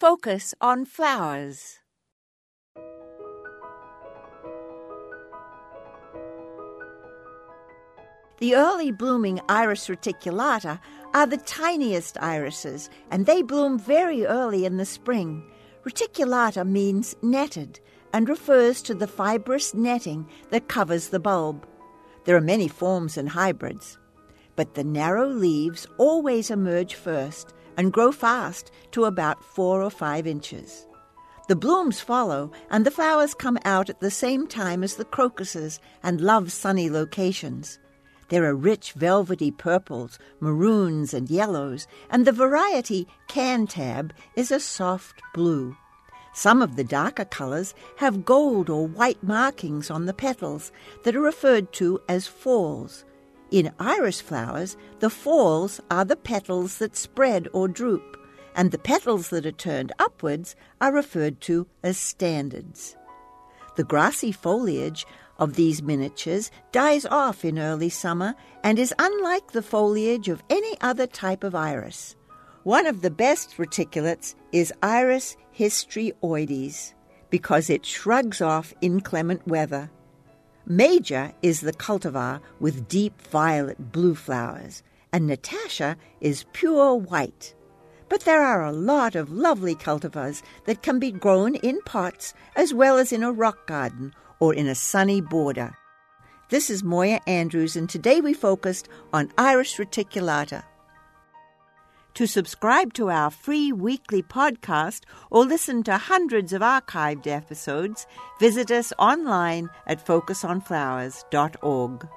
Focus on flowers. The early blooming Iris reticulata are the tiniest irises, and they bloom very early in the spring. Reticulata means netted and refers to the fibrous netting that covers the bulb. There are many forms and hybrids, but the narrow leaves always emerge first and grow fast to about four or five inches. The blooms follow, and the flowers come out at the same time as the crocuses and love sunny locations. There are rich velvety purples, maroons, and yellows, and the variety Cantab is a soft blue. Some of the darker colors have gold or white markings on the petals that are referred to as falls. In iris flowers, the falls are the petals that spread or droop, and the petals that are turned upwards are referred to as standards. The grassy foliage of these miniatures dies off in early summer and is unlike the foliage of any other type of iris. One of the best reticulates is Iris histrioides because it shrugs off inclement weather. Major is the cultivar with deep violet blue flowers, and Natasha is pure white. But there are a lot of lovely cultivars that can be grown in pots as well as in a rock garden or in a sunny border. This is Moya Andrews, and today we focused on Iris reticulata. To subscribe to our free weekly podcast or listen to hundreds of archived episodes, visit us online at focusonflowers.org.